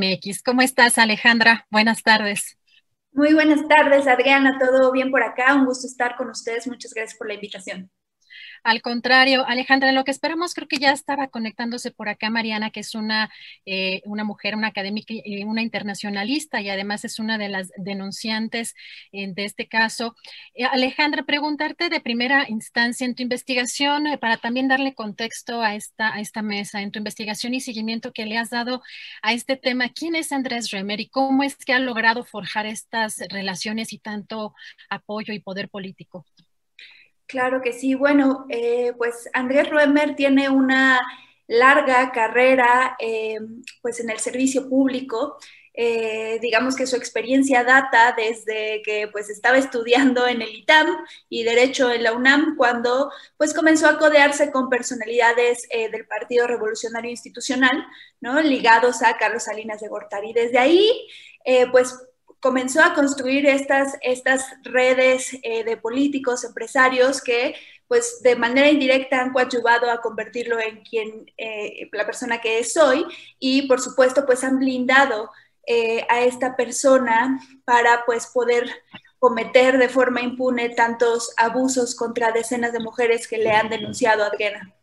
MX. ¿Cómo estás, Alejandra? Buenas tardes. Muy buenas tardes, Adriana. ¿Todo bien por acá? Un gusto estar con ustedes. Muchas gracias por la invitación. Al contrario, Alejandra, lo que esperamos, creo que ya estaba conectándose por acá Mariana, que es una, eh, una mujer, una académica y una internacionalista y además es una de las denunciantes eh, de este caso. Eh, Alejandra, preguntarte de primera instancia en tu investigación, para también darle contexto a esta, a esta mesa, en tu investigación y seguimiento que le has dado a este tema, ¿quién es Andrés Remer y cómo es que ha logrado forjar estas relaciones y tanto apoyo y poder político? Claro que sí. Bueno, eh, pues Andrés Roemer tiene una larga carrera eh, pues en el servicio público. Eh, digamos que su experiencia data desde que pues estaba estudiando en el ITAM y Derecho en la UNAM cuando pues comenzó a codearse con personalidades del Partido Revolucionario Institucional, ¿no? Ligados a Carlos Salinas de Gortari. Desde ahí pues comenzó a construir estas, estas redes eh, de políticos, empresarios que pues de manera indirecta han coadyuvado a convertirlo en quien, eh, la persona que es hoy y por supuesto pues han blindado eh, a esta persona para pues poder cometer de forma impune tantos abusos contra decenas de mujeres que le han denunciado a Adriana.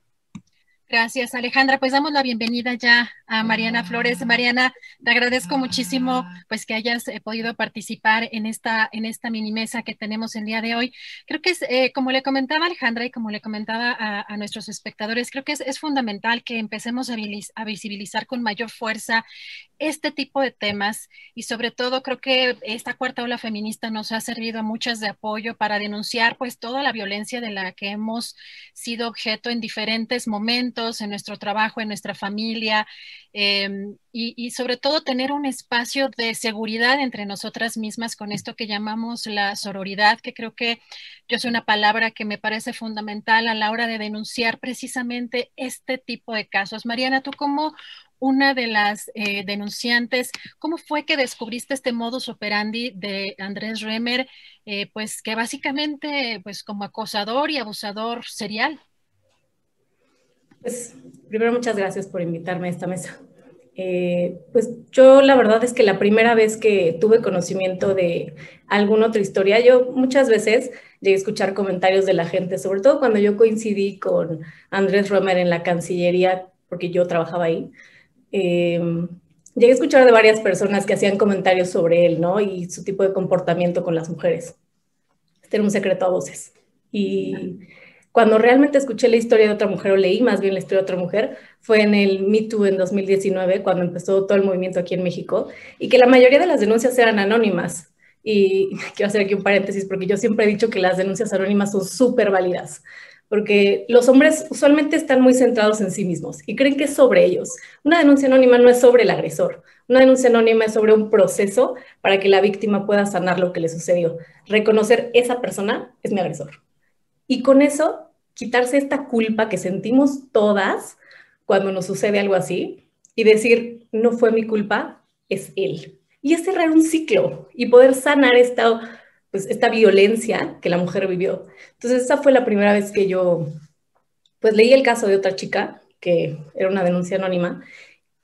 Gracias, Alejandra. Pues damos la bienvenida ya a Mariana Flores. Mariana, te agradezco muchísimo pues que hayas eh, podido participar en esta, en esta mini mesa que tenemos el día de hoy. Creo que es, eh, como le comentaba Alejandra y como le comentaba a, nuestros espectadores, creo que es, fundamental que empecemos a, a, visibilizar con mayor fuerza este tipo de temas y sobre todo creo que esta cuarta ola feminista nos ha servido a muchas de apoyo para denunciar pues toda la violencia de la que hemos sido objeto en diferentes momentos en nuestro trabajo, en nuestra familia em, y, sobre todo tener un espacio de seguridad entre nosotras mismas con esto que llamamos la sororidad, que creo que yo es una palabra que me parece fundamental a la hora de denunciar precisamente este tipo de casos. Mariana, ¿tú cómo una de las eh, denunciantes, ¿cómo fue que descubriste este modus operandi de Andrés Remer, eh, pues que básicamente, pues como acosador y abusador serial? Pues primero muchas gracias por invitarme a esta mesa. Eh, pues yo la verdad es que la primera vez que tuve conocimiento de alguna otra historia, yo muchas veces llegué a escuchar comentarios de la gente, sobre todo cuando yo coincidí con Andrés Romer en la Cancillería, porque yo trabajaba ahí, eh, llegué a escuchar de varias personas que hacían comentarios sobre él, ¿no? Y su tipo de comportamiento con las mujeres. Este era un secreto a voces. Y cuando realmente escuché la historia de otra mujer, o leí más bien la historia de otra mujer, fue en el Me Too en 2019, cuando empezó todo el movimiento aquí en México, y que la mayoría de las denuncias eran anónimas. Y quiero hacer aquí un paréntesis, porque yo siempre he dicho que las denuncias anónimas son súper válidas porque los hombres usualmente están muy centrados en sí mismos y creen que es sobre ellos. Una denuncia anónima no es sobre el agresor, una denuncia anónima es sobre un proceso para que la víctima pueda sanar lo que le sucedió, reconocer esa persona es mi agresor. Y con eso, quitarse esta culpa que sentimos todas cuando nos sucede algo así y decir, no fue mi culpa, es él. Y es cerrar un ciclo y poder sanar esta pues, esta violencia que la mujer vivió. Entonces esa fue la primera vez que yo pues leí el caso de otra chica que era una denuncia anónima,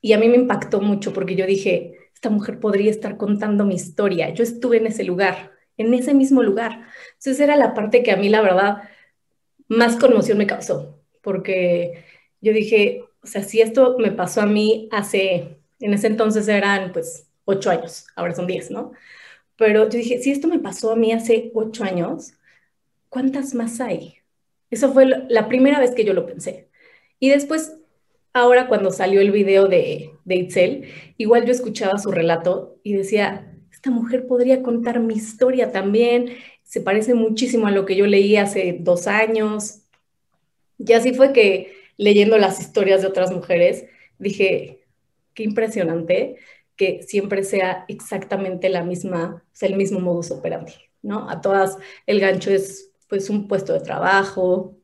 y a mí me impactó mucho porque yo dije, esta mujer podría estar contando mi historia, yo estuve en ese lugar, en ese mismo lugar. Entonces era la parte que a mí, la verdad, más conmoción me causó, porque yo dije, o sea, si esto me pasó a mí hace, en ese entonces eran pues ocho años, ahora son diez, ¿no? Pero yo dije, si esto me pasó a mí hace ocho años, ¿cuántas más hay? Eso fue la primera vez que yo lo pensé. Y después, ahora cuando salió el video de, de Itzel, igual yo escuchaba su relato y decía, esta mujer podría contar mi historia también, se parece muchísimo a lo que yo leí hace dos años. Y así fue que leyendo las historias de otras mujeres, dije, qué impresionante que siempre sea exactamente la misma, sea, el mismo modus operandi, ¿no? A todas el gancho es pues un puesto de trabajo,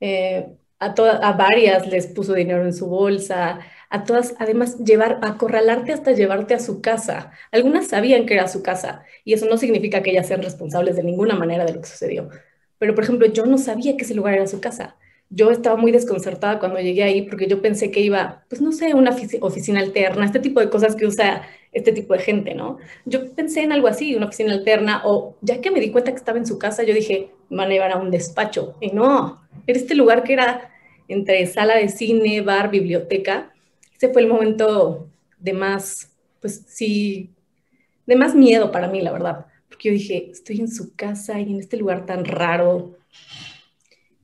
eh, a, a varias les puso dinero en su bolsa, a todas, además, llevar, acorralarte hasta llevarte a su casa. Algunas sabían que era su casa y eso no significa que ellas sean responsables de ninguna manera de lo que sucedió. Pero, por ejemplo, yo no sabía que ese lugar era su casa. Yo estaba muy desconcertada cuando llegué ahí porque yo pensé que iba, pues no sé, una oficina alterna, este tipo de cosas que usa este tipo de gente, ¿no? Yo pensé en algo así, una oficina alterna, o ya que me di cuenta que estaba en su casa, yo dije, van a llevar a un despacho. Y no, era este lugar que era entre sala de cine, bar, biblioteca, ese fue el momento de más, pues sí, de más miedo para mí, la verdad. Porque yo dije, estoy en su casa y en este lugar tan raro.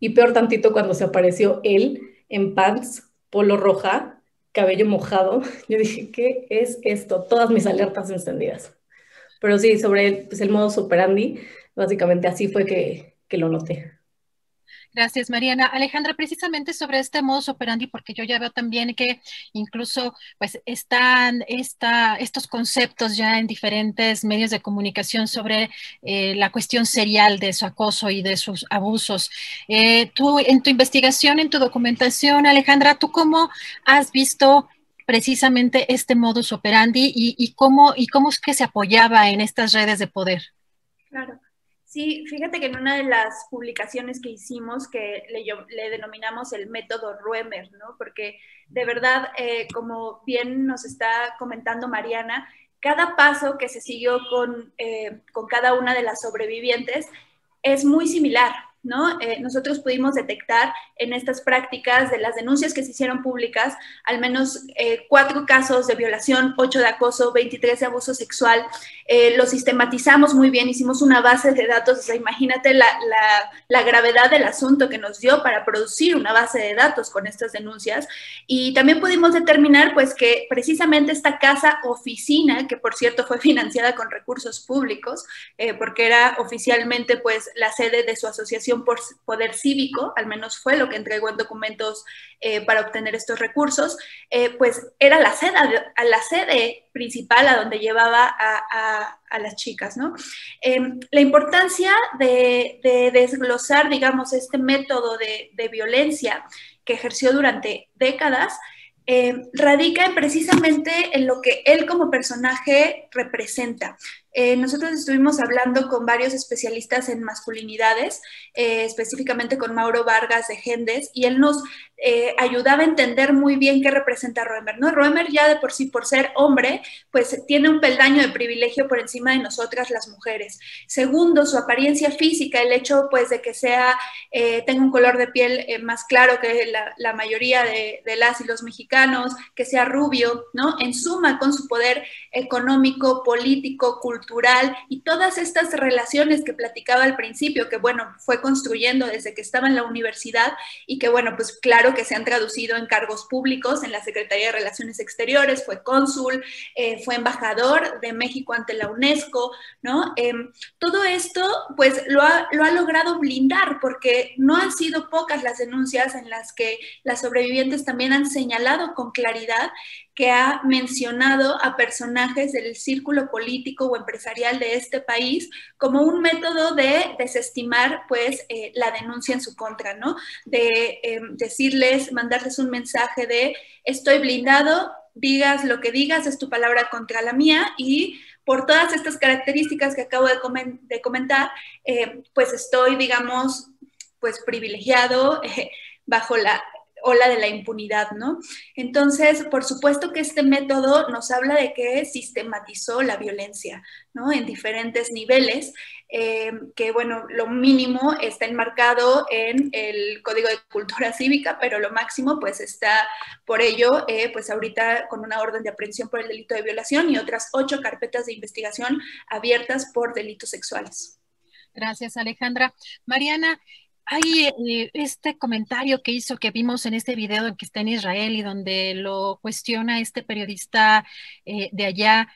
Y peor tantito cuando se apareció él en pants, polo roja, cabello mojado. Yo dije, ¿qué es esto? Todas mis alertas encendidas. Pero sí, sobre el, pues el modo superandi, básicamente así fue que, que lo noté. Gracias, Mariana. Alejandra, precisamente sobre este modus operandi, porque yo ya veo también que incluso pues están esta, estos conceptos ya en diferentes medios de comunicación sobre eh, la cuestión serial de su acoso y de sus abusos. Eh, tú, en tu investigación, en tu documentación, Alejandra, ¿tú cómo has visto precisamente este modus operandi y, y, cómo, y cómo es que se apoyaba en estas redes de poder? Claro. Sí, fíjate que en una de las publicaciones que hicimos, que le, denominamos el método Ruemer, ¿no? Porque de verdad, eh, como bien nos está comentando Mariana, cada paso que se siguió con, eh, con cada una de las sobrevivientes es muy similar, ¿no? Eh, nosotros pudimos detectar en estas prácticas de las denuncias que se hicieron públicas al menos eh, cuatro casos de violación, ocho de acoso, 23 de abuso sexual. Eh, lo sistematizamos muy bien, hicimos una base de datos, imagínate la, la, gravedad del asunto que nos dio para producir una base de datos con estas denuncias. Y también pudimos determinar, pues, que precisamente esta casa oficina, que por cierto fue financiada con recursos públicos, porque era oficialmente, pues, la sede de su asociación por Poder Cívico, al menos fue lo que entregó en documentos eh, para obtener estos recursos, eh, pues era la sede, la sede principal a donde llevaba a, las chicas, ¿no? Em, la importancia de, desglosar, digamos, este método de, de violencia que ejerció durante décadas, eh, radica precisamente en lo que él como personaje representa. Eh, nosotros estuvimos hablando con varios especialistas en masculinidades, eh, específicamente con Mauro Vargas de Gendes, y él nos eh, ayudaba a entender muy bien qué representa Roemer. ¿no? Roemer ya de por sí, por ser hombre, pues tiene un peldaño de privilegio por encima de nosotras las mujeres. Segundo, su apariencia física, el hecho pues de que sea, tenga un color de piel más claro que la, mayoría de, de, las y los mexicanos, que sea rubio, ¿no? En suma, con su poder económico, político, cultural, y todas estas relaciones que platicaba al principio, que bueno, fue construyendo desde que estaba en la universidad y que bueno, pues claro que se han traducido en cargos públicos en la Secretaría de Relaciones Exteriores, fue cónsul, eh, fue embajador de México ante la UNESCO, ¿no? Em, todo esto pues lo ha, lo ha logrado blindar porque no han sido pocas las denuncias en las que las sobrevivientes también han señalado con claridad que ha mencionado a personajes del círculo político o empresarial de este país como un método de desestimar pues eh, la denuncia en su contra, ¿no? De em, decirles, mandarles un mensaje de estoy blindado, digas lo que digas, es tu palabra contra la mía y por todas estas características que acabo de, comentar, eh, pues estoy, digamos, pues privilegiado bajo la ola de la impunidad, ¿no? Entonces, por supuesto que este método nos habla de que sistematizó la violencia, ¿no? En diferentes niveles, eh, que bueno, lo mínimo está enmarcado en el Código de Cultura Cívica, pero lo máximo pues está por ello, eh, pues ahorita con una orden de aprehensión por el delito de violación y otras ocho carpetas de investigación abiertas por delitos sexuales. Gracias, Alejandra. Mariana, hay eh, este comentario que hizo, que vimos en este video que está en Israel y donde lo cuestiona este periodista eh, de allá,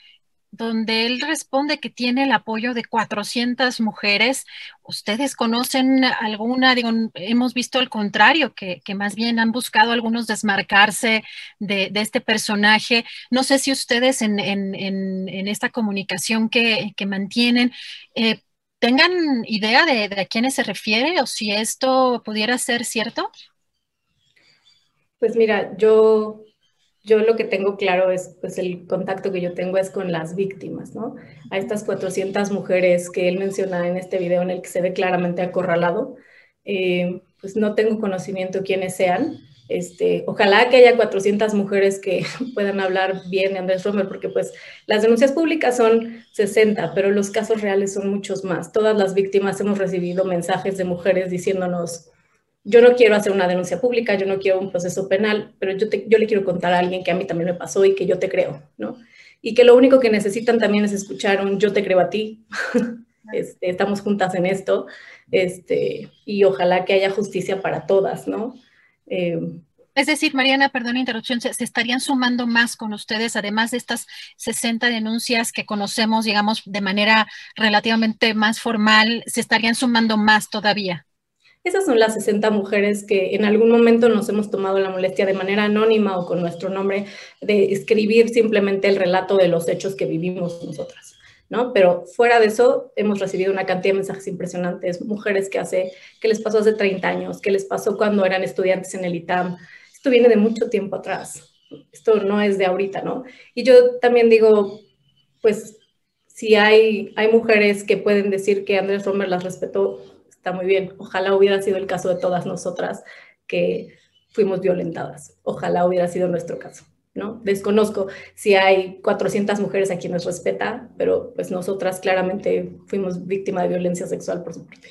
donde él responde que tiene el apoyo de 400 mujeres. ¿Ustedes conocen alguna? Digo, hemos visto al contrario, que, más bien han buscado algunos desmarcarse de, este personaje. No sé si ustedes en, esta comunicación que, mantienen eh, tengan idea de, a quiénes se refiere o si esto pudiera ser cierto? Pues mira, yo, yo lo que tengo claro es, pues el contacto que yo tengo es con las víctimas, ¿no? A estas 400 mujeres que él menciona en este video en el que se ve claramente acorralado, eh, pues no tengo conocimiento quiénes sean, este, ojalá que haya 400 mujeres que puedan hablar bien de Andrés Romer, porque pues las denuncias públicas son 60, pero los casos reales son muchos más. Todas las víctimas hemos recibido mensajes de mujeres diciéndonos, yo no quiero hacer una denuncia pública, yo no quiero un proceso penal, pero yo, yo le quiero contar a alguien que a mí también me pasó y que yo te creo, ¿no? Y que lo único que necesitan también es escuchar un yo te creo a ti, este, estamos juntas en esto, este, y ojalá que haya justicia para todas, ¿no? Eh, es decir, Mariana, perdón la interrupción, se, estarían sumando más con ustedes, además de estas 60 denuncias que conocemos, digamos, de manera relativamente más formal, se estarían sumando más todavía. Esas son las 60 mujeres que en algún momento nos hemos tomado la molestia de manera anónima o con nuestro nombre de escribir simplemente el relato de los hechos que vivimos nosotras. ¿No? Pero fuera de eso, hemos recibido una cantidad de mensajes impresionantes, mujeres que hace, que les pasó hace 30 años, que les pasó cuando eran estudiantes en el ITAM. Esto viene de mucho tiempo atrás. Esto no es de ahorita, ¿no? Y yo también digo, pues, si hay, hay mujeres que pueden decir que Andrés Romer las respetó, está muy bien. Ojalá hubiera sido el caso de todas nosotras que fuimos violentadas. Ojalá hubiera sido nuestro caso. ¿No? Desconozco si hay 400 mujeres a quienes respeta, pero pues nosotras claramente fuimos víctima de violencia sexual por su parte.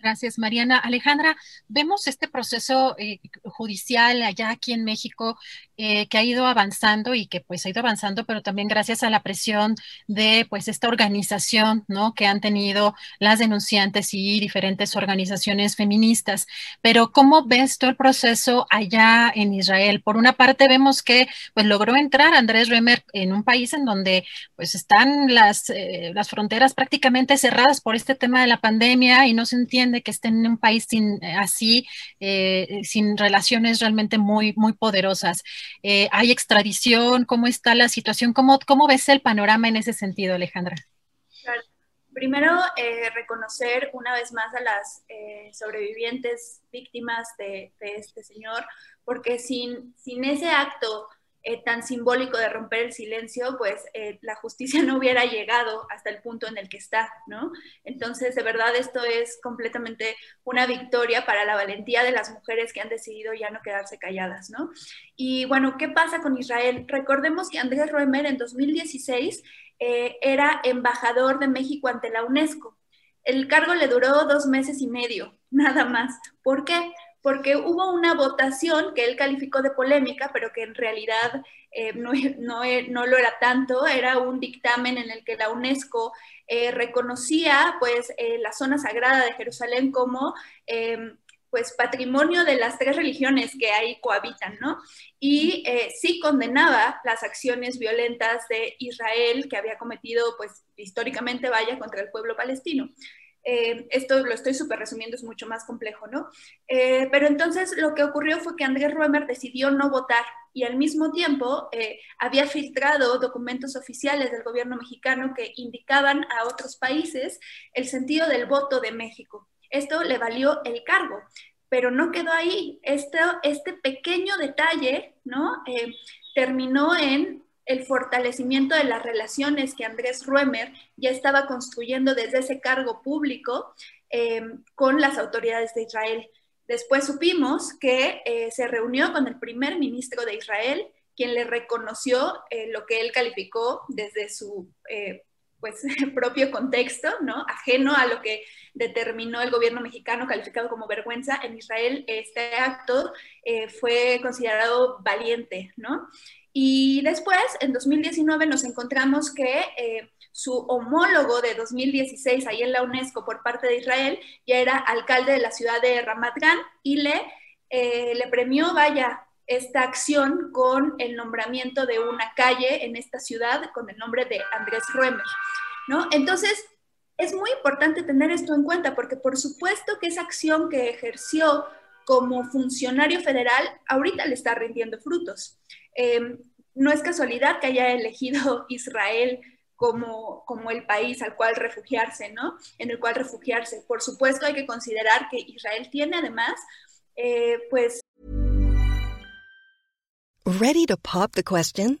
Gracias, Mariana. Alejandra, vemos este proceso eh, judicial allá aquí en México eh, que ha ido avanzando y que pues ha ido avanzando, pero también gracias a la presión de pues esta organización, ¿no? Que han tenido las denunciantes y diferentes organizaciones feministas. Pero ¿cómo ves todo el proceso allá en Israel? Por una parte vemos que pues logró entrar Andrés Remer en un país en donde pues están las, eh, las fronteras prácticamente cerradas por este tema de la pandemia y no se entiende de que estén en un país sin, eh, así, eh, sin relaciones realmente muy, muy poderosas. Eh, ¿Hay extradición? ¿Cómo está la situación? ¿Cómo, ¿Cómo ves el panorama en ese sentido, Alejandra? Primero, reconocer una vez más a las sobrevivientes víctimas de, de, este señor, porque sin, sin ese acto eh, tan simbólico de romper el silencio, pues eh, la justicia no hubiera llegado hasta el punto en el que está, ¿no? Entonces, de verdad, esto es completamente una victoria para la valentía de las mujeres que han decidido ya no quedarse calladas, ¿no? Y bueno, ¿qué pasa con Israel? Recordemos que Andrés Roemer en 2016 eh, era embajador de México ante la UNESCO. El cargo le duró dos meses y medio, nada más. ¿Por qué? Porque hubo una votación que él calificó de polémica, pero que en realidad eh, no, no, lo era tanto, era un dictamen en el que la UNESCO eh, reconocía pues eh, la zona sagrada de Jerusalén como em, pues patrimonio de las tres religiones que ahí cohabitan, ¿no? Y sí condenaba las acciones violentas de Israel que había cometido, pues históricamente, vaya, contra el pueblo palestino. Eh, esto lo estoy súper resumiendo, es mucho más complejo, ¿no? Eh, pero entonces lo que ocurrió fue que Andrés Roemer decidió no votar y al mismo tiempo eh, había filtrado documentos oficiales del gobierno mexicano que indicaban a otros países el sentido del voto de México. Esto le valió el cargo, pero no quedó ahí. Este, este pequeño detalle, ¿no? terminó en el fortalecimiento de las relaciones que Andrés Ruemer ya estaba construyendo desde ese cargo público eh, con las autoridades de Israel. Después supimos que eh, se reunió con el primer ministro de Israel, quien le reconoció eh, lo que él calificó desde su eh, pues, propio contexto, ¿no? ajeno a lo que determinó el gobierno mexicano calificado como vergüenza. En Israel este acto fue considerado valiente, ¿no? Y después, en 2019, nos encontramos que su homólogo de 2016 ahí en la UNESCO por parte de Israel ya era alcalde de la ciudad de Ramat Gan y le, eh, le premió, vaya, esta acción con el nombramiento de una calle en esta ciudad con el nombre de Andrés Ruemer, ¿no? Entonces, es muy importante tener esto en cuenta porque por supuesto que esa acción que ejerció como funcionario federal ahorita le está rindiendo frutos. Em, no es casualidad que haya elegido Israel como, como el país al cual refugiarse, ¿no? En el cual refugiarse. Por supuesto, hay que considerar que Israel tiene además, eh, pues... Ready to pop the question?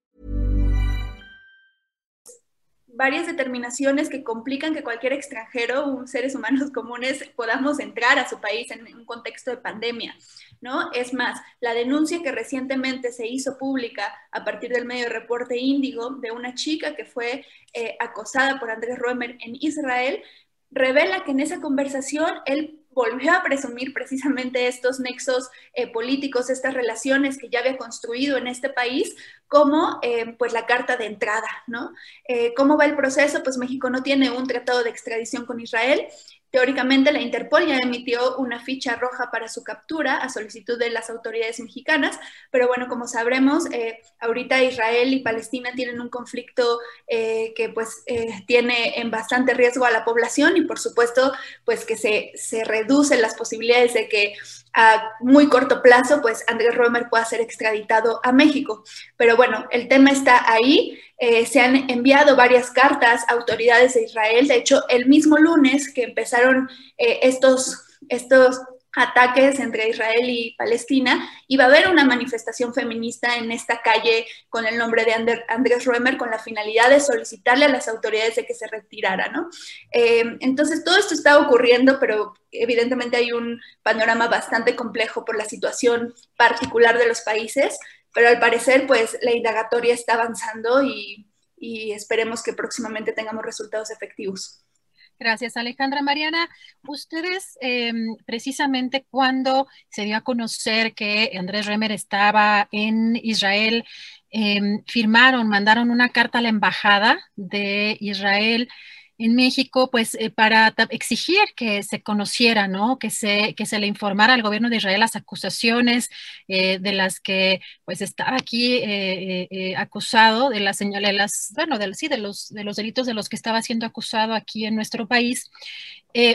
Varias determinaciones que complican que cualquier extranjero, seres humanos comunes, podamos entrar a su país en un contexto de pandemia, ¿no? Es más, la denuncia que recientemente se hizo pública a partir del medio reporte Índigo de una chica que fue eh, acosada por Andrés Roemer en Israel, revela que en esa conversación él volvió a presumir precisamente estos nexos eh, políticos, estas relaciones que ya había construido en este país, como eh, pues la carta de entrada, ¿no? Eh, ¿Cómo va el proceso? Pues México no tiene un tratado de extradición con Israel, Teóricamente, la Interpol ya emitió una ficha roja para su captura a solicitud de las autoridades mexicanas, pero bueno, como sabremos, eh, ahorita Israel y Palestina tienen un conflicto eh, que pues eh, tiene en bastante riesgo a la población y por supuesto pues que se, se reducen las posibilidades de que a muy corto plazo, pues Andrés Romer pueda ser extraditado a México. Pero bueno, el tema está ahí. Eh, se han enviado varias cartas a autoridades de Israel. De hecho, el mismo lunes que empezaron eh, estos, estos ataques entre Israel y Palestina, iba a haber una manifestación feminista en esta calle con el nombre de Andrés Roemer con la finalidad de solicitarle a las autoridades de que se retirara, ¿no? Eh, entonces, todo esto está ocurriendo, pero evidentemente hay un panorama bastante complejo por la situación particular de los países, pero al parecer, pues, la indagatoria está avanzando y, esperemos que próximamente tengamos resultados efectivos. Gracias, Alejandra. Mariana, ustedes em, precisamente cuando se dio a conocer que Andrés Remer estaba en Israel, em, firmaron, mandaron una carta a la embajada de Israel en México, pues eh, para exigir que se conociera, ¿no? Que se, que se le informara al gobierno de Israel las acusaciones eh, de las que pues estaba aquí eh, acusado, de las señales, bueno, de, sí, de los, de los delitos de los que estaba siendo acusado aquí en nuestro país.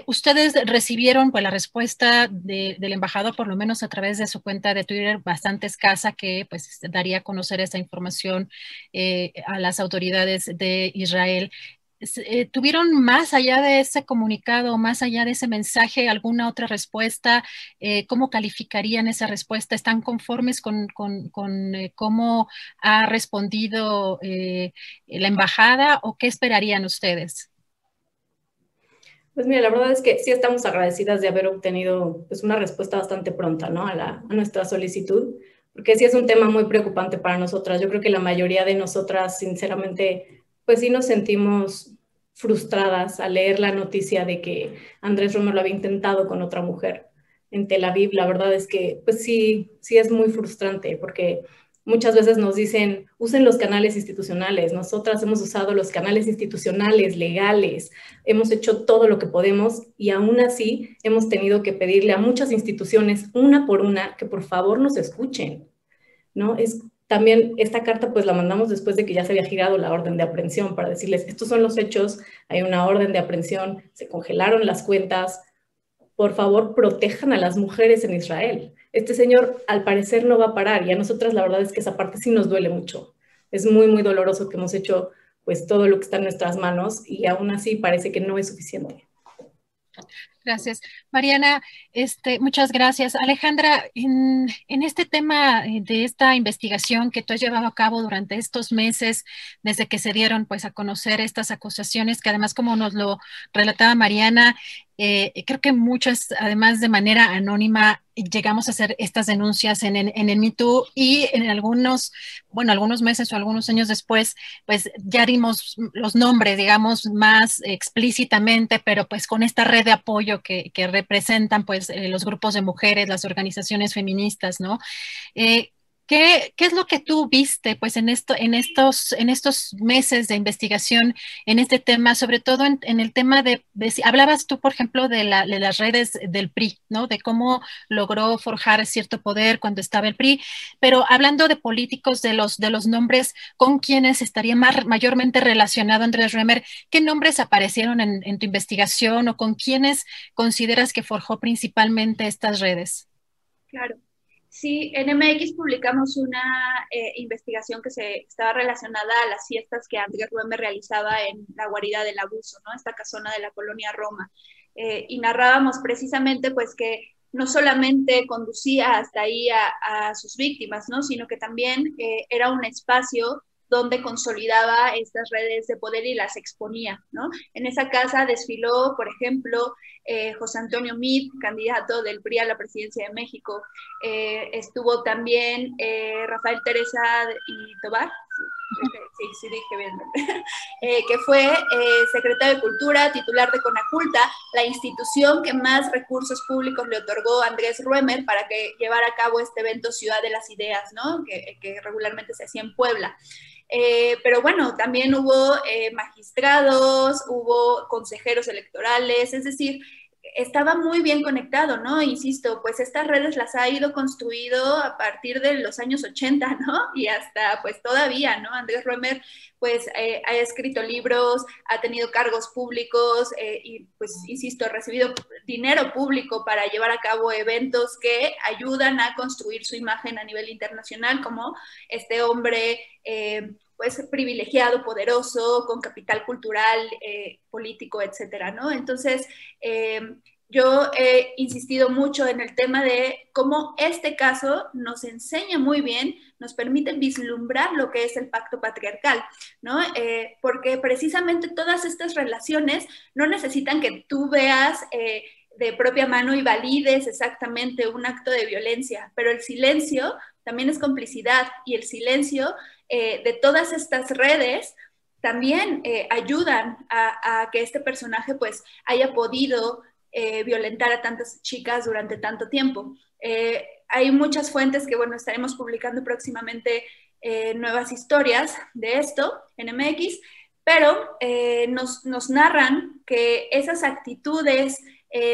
ustedes recibieron pues la respuesta del embajador, por lo menos a través de su cuenta de Twitter, bastante escasa, que pues daría a conocer esa información a las autoridades de Israel. Eh, ¿Tuvieron más allá de ese comunicado, más allá de ese mensaje, alguna otra respuesta? Eh, ¿Cómo calificarían esa respuesta? ¿Están conformes con, eh, cómo ha respondido la embajada o qué esperarían ustedes? Pues mira, la verdad es que sí estamos agradecidas de haber obtenido pues, una respuesta bastante pronta ¿no? a, a nuestra solicitud, porque sí es un tema muy preocupante para nosotras. Yo creo que la mayoría de nosotras, sinceramente, pues sí nos sentimos frustradas al leer la noticia de que Andrés Romero lo había intentado con otra mujer. en Tel Aviv, la verdad es que pues sí, sí es muy frustrante porque muchas veces nos dicen, usen los canales institucionales. Nosotras hemos usado los canales institucionales, legales, hemos hecho todo lo que podemos y aún así hemos tenido que pedirle a muchas instituciones, una por una, que por favor nos escuchen. ¿no? Es también esta carta pues la mandamos después de que ya se había girado la orden de aprehensión para decirles, estos son los hechos, hay una orden de aprehensión, se congelaron las cuentas, por favor protejan a las mujeres en Israel este señor al parecer no va a parar y a nosotras la verdad es que esa parte sí nos duele mucho. Es muy, muy doloroso que hemos hecho pues todo lo que está en nuestras manos y aún así parece que no es suficiente. Gracias. Mariana, este, muchas gracias. Alejandra, en, en, este tema eh, de esta investigación que tú has llevado a cabo durante estos meses, desde que se dieron pues, a conocer estas acusaciones, que además, como nos lo relataba Mariana, eh, creo que muchas, además de manera anónima, llegamos a hacer estas denuncias en, en, el MeToo y en algunos, bueno, algunos meses o algunos años después, pues ya dimos los nombres, digamos, más explícitamente, pero pues con esta red de apoyo que, que representan pues eh, los grupos de mujeres, las organizaciones feministas, ¿no? Eh, ¿Qué, es lo que tú viste pues, en, esto, en, estos, en estos meses de investigación en este tema, sobre todo en, el tema de, hablabas tú, por ejemplo, de, las redes del PRI, ¿no? De cómo logró forjar cierto poder cuando estaba el PRI, pero hablando de políticos, de los, de los nombres con quienes estaría mayormente relacionado Andrés Remer, ¿qué nombres aparecieron en, en tu investigación o con quiénes consideras que forjó principalmente estas redes? Claro. Sí, en MX publicamos una eh, investigación que se estaba relacionada a las fiestas que Andrés Ruemer realizaba en la guarida del abuso, ¿no? Esta casona de la colonia Roma. Eh, y narrábamos precisamente pues que no solamente conducía hasta ahí a, sus víctimas, ¿no? Sino que también eh, era un espacio donde consolidaba estas redes de poder y las exponía, ¿no? En esa casa desfiló, por ejemplo, eh, José Antonio Meade, candidato del PRI a la presidencia de México. Eh, estuvo también eh, Rafael Teresa y Tobar, sí, sí dije bien, que fue secretario de Cultura, titular de Conaculta, la institución que más recursos públicos le otorgó a Andrés Ruemer para que llevara a cabo este evento Ciudad de las Ideas, ¿no? que, que regularmente se hacía en Puebla. Eh, pero bueno, también hubo eh, magistrados, hubo consejeros electorales, es decir, estaba muy bien conectado, ¿no? Insisto, pues estas redes las ha ido construido a partir de los años 80, ¿no? Y hasta pues todavía, ¿no? Andrés Roemer pues eh, ha escrito libros, ha tenido cargos públicos y pues, insisto, ha recibido dinero público para llevar a cabo eventos que ayudan a construir su imagen a nivel internacional como este hombre eh, pues privilegiado, poderoso, con capital cultural, eh, político, etcétera, ¿no? Entonces, eh, yo he insistido mucho en el tema de cómo este caso nos enseña muy bien, nos permite vislumbrar lo que es el pacto patriarcal, ¿no? porque precisamente todas estas relaciones no necesitan que tú veas de propia mano y valides exactamente un acto de violencia, pero el silencio también es complicidad y el silencio eh, de todas estas redes también eh, ayudan a, que este personaje pues haya podido eh, violentar a tantas chicas durante tanto tiempo. hay muchas fuentes que, bueno, estaremos publicando próximamente nuevas historias de esto en MX, pero nos, nos, narran que esas actitudes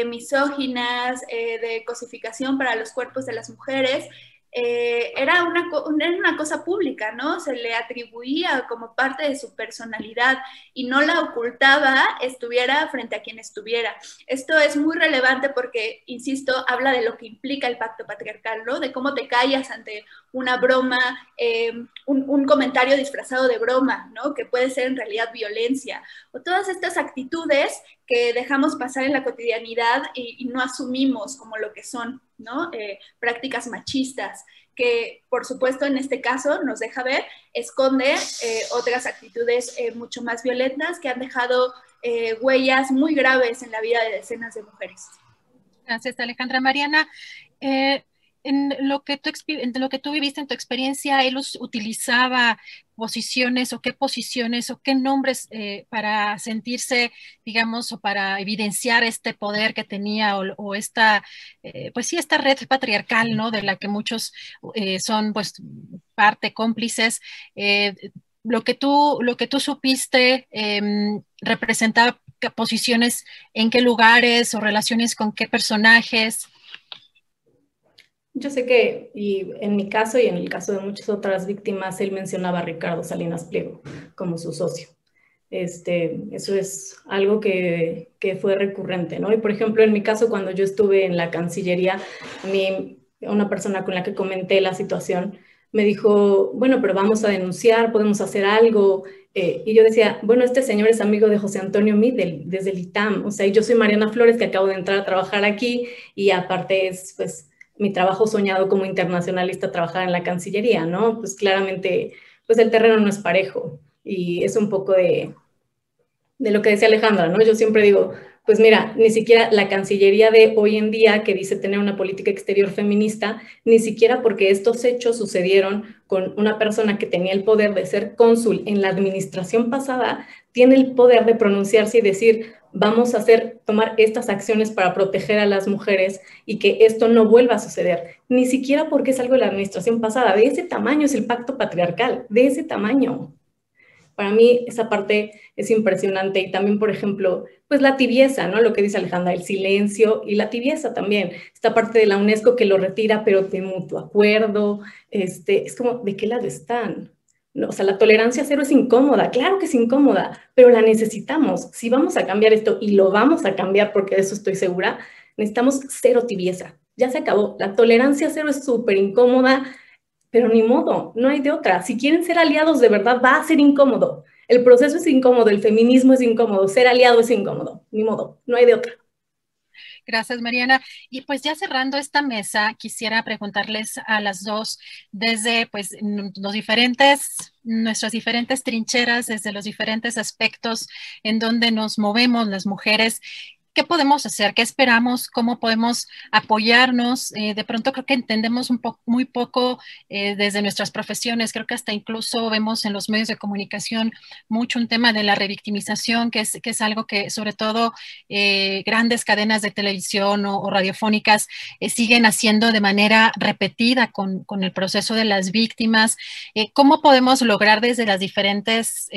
misóginas de cosificación para los cuerpos de las mujeres eh, era, una, una cosa pública, ¿no? Se le atribuía como parte de su personalidad y no la ocultaba, estuviera frente a quien estuviera. Esto es muy relevante porque, insisto, habla de lo que implica el pacto patriarcal, ¿no? De cómo te callas ante una broma, eh, un, comentario disfrazado de broma, ¿no? Que puede ser en realidad violencia. O todas estas actitudes que dejamos pasar en la cotidianidad y, no asumimos como lo que son, ¿no? Eh, prácticas machistas, que por supuesto en este caso nos deja ver, esconde eh, otras actitudes mucho más violentas que han dejado huellas muy graves en la vida de decenas de mujeres. Gracias, Alejandra. Mariana, en lo que tú, en lo que tú viviste en tu experiencia, él utilizaba posiciones o qué posiciones o qué nombres eh, para sentirse, digamos, o para evidenciar este poder que tenía o, esta, eh, pues sí, esta red patriarcal, ¿no? De la que muchos eh, son, pues, parte cómplices. lo que tú, lo que tú supiste em, representaba posiciones en qué lugares o relaciones con qué personajes. Yo sé que, y en mi caso y en el caso de muchas otras víctimas, él mencionaba a Ricardo Salinas Pliego como su socio. Este, eso es algo que, que, fue recurrente, ¿no? Y por ejemplo, en mi caso, cuando yo estuve en la Cancillería, a mí, una persona con la que comenté la situación, me dijo, bueno, pero vamos a denunciar, podemos hacer algo. Eh, y yo decía, bueno, este señor es amigo de José Antonio Midel, desde el ITAM, o sea, yo soy Mariana Flores, que acabo de entrar a trabajar aquí, y aparte es, pues, mi trabajo soñado como internacionalista trabajar en la Cancillería, ¿no? Pues claramente, pues el terreno no es parejo y es un poco de, de lo que decía Alejandra, ¿no? Yo siempre digo, pues mira, ni siquiera la Cancillería de hoy en día que dice tener una política exterior feminista, ni siquiera porque estos hechos sucedieron con una persona que tenía el poder de ser cónsul en la administración pasada, tiene el poder de pronunciarse y decir, vamos a hacer, tomar estas acciones para proteger a las mujeres y que esto no vuelva a suceder. Ni siquiera porque es algo de la administración pasada, de ese tamaño es el pacto patriarcal, de ese tamaño. Para mí esa parte es impresionante y también, por ejemplo, pues la tibieza, ¿no? Lo que dice Alejandra, el silencio y la tibieza también. Esta parte de la UNESCO que lo retira, pero de mutuo acuerdo, este, es como, ¿de qué lado están? O sea, la tolerancia cero es incómoda, claro que es incómoda, pero la necesitamos. Si vamos a cambiar esto y lo vamos a cambiar porque de eso estoy segura, necesitamos cero tibieza. Ya se acabó. La tolerancia cero es súper incómoda, pero ni modo, no hay de otra. Si quieren ser aliados de verdad, va a ser incómodo. El proceso es incómodo, el feminismo es incómodo, ser aliado es incómodo, ni modo, no hay de otra. Gracias, Mariana. Y pues ya cerrando esta mesa, quisiera preguntarles a las dos desde pues los diferentes, nuestras diferentes trincheras, desde los diferentes aspectos en donde nos movemos las mujeres, ¿Qué podemos hacer? ¿Qué esperamos? ¿Cómo podemos apoyarnos? Eh, de pronto creo que entendemos muy poco eh, desde nuestras profesiones. Creo que hasta incluso vemos en los medios de comunicación mucho un tema de la revictimización, que es, que es algo que sobre todo eh, grandes cadenas de televisión o, radiofónicas siguen haciendo de manera repetida con, con, el proceso de las víctimas. ¿Cómo podemos lograr desde las diferentes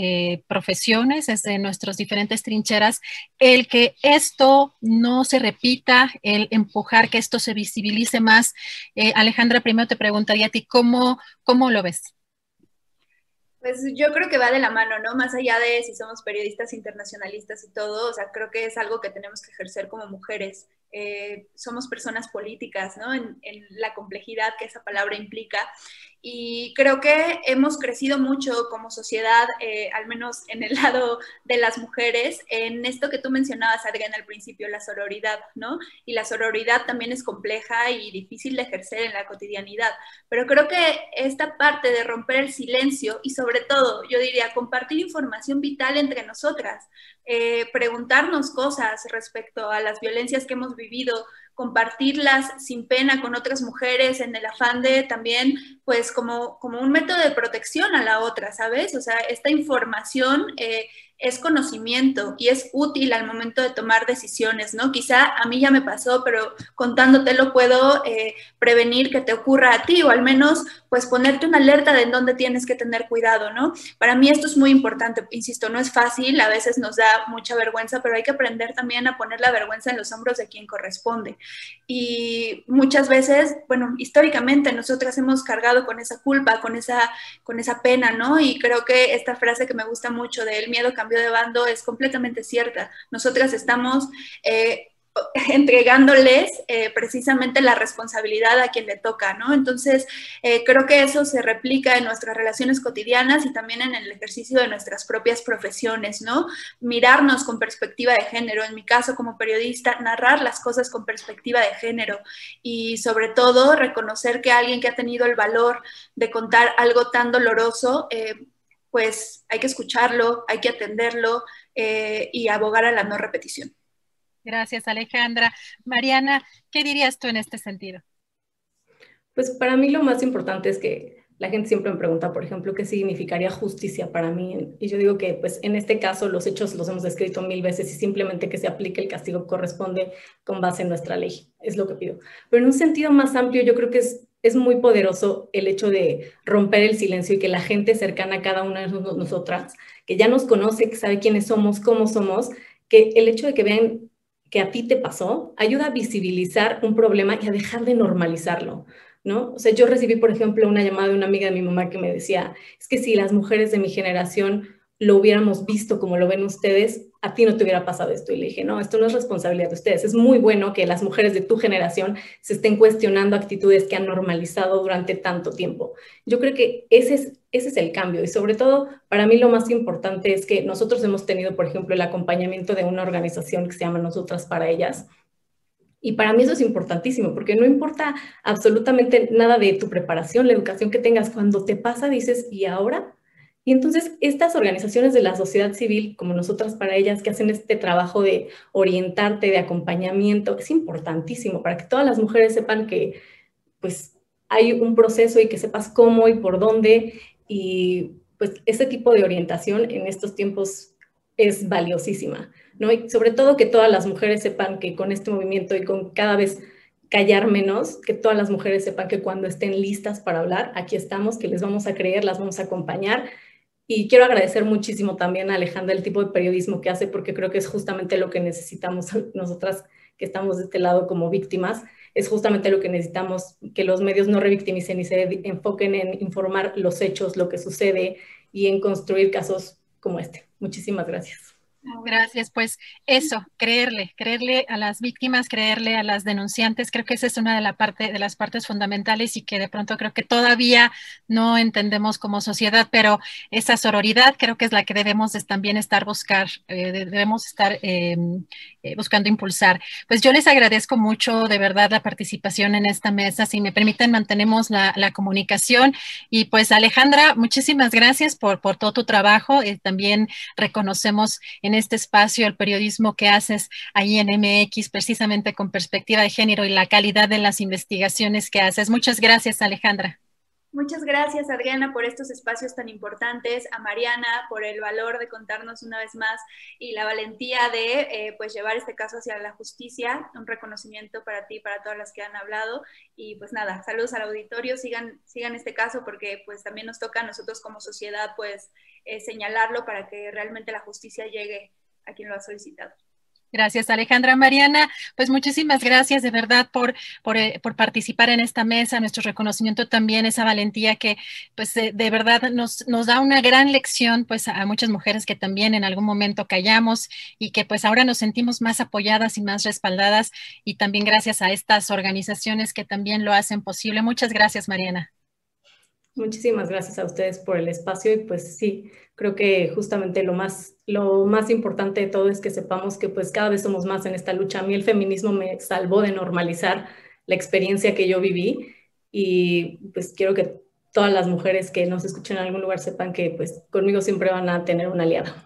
profesiones, desde nuestras diferentes trincheras, el que esto no se repita, el empujar que esto se visibilice más. Eh, Alejandra, primero te preguntaría a ti, ¿cómo, cómo lo ves? Pues yo creo que va de la mano, ¿no? Más allá de si somos periodistas internacionalistas y todo, o sea, creo que es algo que tenemos que ejercer como mujeres. Eh, somos personas políticas, ¿no? En, en, la complejidad que esa palabra implica y creo que hemos crecido mucho como sociedad, eh, al menos en el lado de las mujeres, en esto que tú mencionabas, Adriana, al principio, la sororidad, ¿no? Y la sororidad también es compleja y difícil de ejercer en la cotidianidad, pero creo que esta parte de romper el silencio y sobre todo, yo diría, compartir información vital entre nosotras, eh, preguntarnos cosas respecto a las violencias que hemos vivido, compartirlas sin pena con otras mujeres en el afán de también, pues como, como un método de protección a la otra, ¿sabes? O sea, esta información eh, es conocimiento y es útil al momento de tomar decisiones, ¿no? Quizá a mí ya me pasó, pero contándote lo puedo eh, prevenir que te ocurra a ti o al menos pues ponerte una alerta de en dónde tienes que tener cuidado, ¿no? Para mí esto es muy importante, insisto, no es fácil, a veces nos da mucha vergüenza, pero hay que aprender también a poner la vergüenza en los hombros de quien corresponde. Y muchas veces, bueno, históricamente nosotras hemos cargado con esa culpa, con esa, con esa pena, ¿no? Y creo que esta frase que me gusta mucho de el miedo de bando es completamente cierta. Nosotras estamos eh, entregándoles eh, precisamente la responsabilidad a quien le toca, ¿no? Entonces, eh, creo que eso se replica en nuestras relaciones cotidianas y también en el ejercicio de nuestras propias profesiones, ¿no? Mirarnos con perspectiva de género, en mi caso como periodista, narrar las cosas con perspectiva de género y sobre todo reconocer que alguien que ha tenido el valor de contar algo tan doloroso, pues hay que escucharlo, hay que atenderlo eh, y abogar a la no repetición. Gracias, Alejandra. Mariana, ¿qué dirías tú en este sentido? Pues para mí lo más importante es que la gente siempre me pregunta, por ejemplo, qué significaría justicia para mí. Y yo digo que, pues, en este caso, los hechos los hemos escrito mil veces y simplemente que se aplique el castigo que corresponde con base en nuestra ley. Es lo que pido. Pero en un sentido más amplio, yo creo que es, es muy poderoso el hecho de romper el silencio y que la gente cercana a cada una de nosotras, que ya nos conoce, que sabe quiénes somos, cómo somos, que el hecho de que vean que a ti te pasó, ayuda a visibilizar un problema y a dejar de normalizarlo. ¿no? O sea, yo recibí, por ejemplo, una llamada de una amiga de mi mamá que me decía, es que si las mujeres de mi generación lo hubiéramos visto como lo ven ustedes, a ti no te hubiera pasado esto. Y dije, no, esto no es responsabilidad de ustedes. Es muy bueno que las mujeres de tu generación se estén cuestionando actitudes que han normalizado durante tanto tiempo. Yo creo que ese es, ese es el cambio. Y sobre todo, para mí lo más importante es que nosotros hemos tenido, por ejemplo, el acompañamiento de una organización que se llama Nosotras para Ellas, y para mí eso es importantísimo, porque no importa absolutamente nada de tu preparación, la educación que tengas, cuando te pasa dices, ¿y ahora? Y entonces estas organizaciones de la sociedad civil, como nosotras para ellas, que hacen este trabajo de orientarte, de acompañamiento, es importantísimo para que todas las mujeres sepan que pues hay un proceso y que sepas cómo y por dónde. Y pues ese tipo de orientación en estos tiempos es valiosísima. Y sobre todo que todas las mujeres sepan que con este movimiento y con cada vez callar menos, que todas las mujeres sepan que cuando estén listas para hablar, aquí estamos, que les vamos a creer, las vamos a acompañar. Y quiero agradecer muchísimo también a Alejandra el tipo de periodismo que hace, porque creo que es justamente lo que necesitamos nosotras que estamos de este lado como víctimas, es justamente lo que necesitamos, que los medios no revictimicen y se enfoquen en informar los hechos, lo que sucede y en construir casos como este. Muchísimas gracias. Gracias, pues eso, creerle, creerle a las víctimas, creerle a las denunciantes, creo que esa es una de, las partes fundamentales y que de pronto creo que todavía no entendemos como sociedad, pero esa sororidad creo que es la que debemos también estar buscar, eh, debemos estar em, eh, buscando impulsar. Pues yo les agradezco mucho de verdad la participación en esta mesa, si me permiten mantenemos la, comunicación y pues Alejandra, muchísimas gracias por, por todo tu trabajo, y también reconocemos en este espacio, el periodismo que haces ahí en MX, precisamente con perspectiva de género y la calidad de las investigaciones que haces. Muchas gracias, Alejandra. Muchas gracias, Adriana, por estos espacios tan importantes, a Mariana por el valor de contarnos una vez más y la valentía de eh, pues llevar este caso hacia la justicia. Un reconocimiento para ti y para todas las que han hablado. Y pues nada, saludos al auditorio, sigan, sigan este caso porque pues también nos toca a nosotros como sociedad pues eh, señalarlo para que realmente la justicia llegue a quien lo ha solicitado. Gracias, Alejandra Mariana. Pues muchísimas gracias de verdad por, por, eh, participar en esta mesa, nuestro reconocimiento también, esa valentía que pues de, verdad nos, nos, da una gran lección pues a muchas mujeres que también en algún momento callamos y que pues ahora nos sentimos más apoyadas y más respaldadas y también gracias a estas organizaciones que también lo hacen posible. Muchas gracias, Mariana. Muchísimas gracias a ustedes por el espacio y pues sí, creo que justamente lo más, lo más importante de todo es que sepamos que pues cada vez somos más en esta lucha. A mí el feminismo me salvó de normalizar la experiencia que yo viví y pues quiero que todas las mujeres que nos escuchen en algún lugar sepan que pues conmigo siempre van a tener una aliada.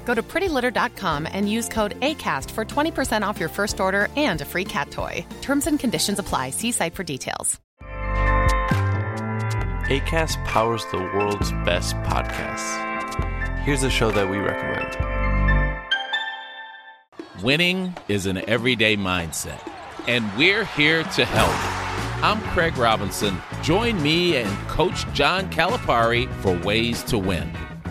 Go to prettylitter.com and use code ACAST for 20% off your first order and a free cat toy. Terms and conditions apply. See site for details. ACAST powers the world's best podcasts. Here's a show that we recommend Winning is an everyday mindset, and we're here to help. I'm Craig Robinson. Join me and Coach John Calipari for Ways to Win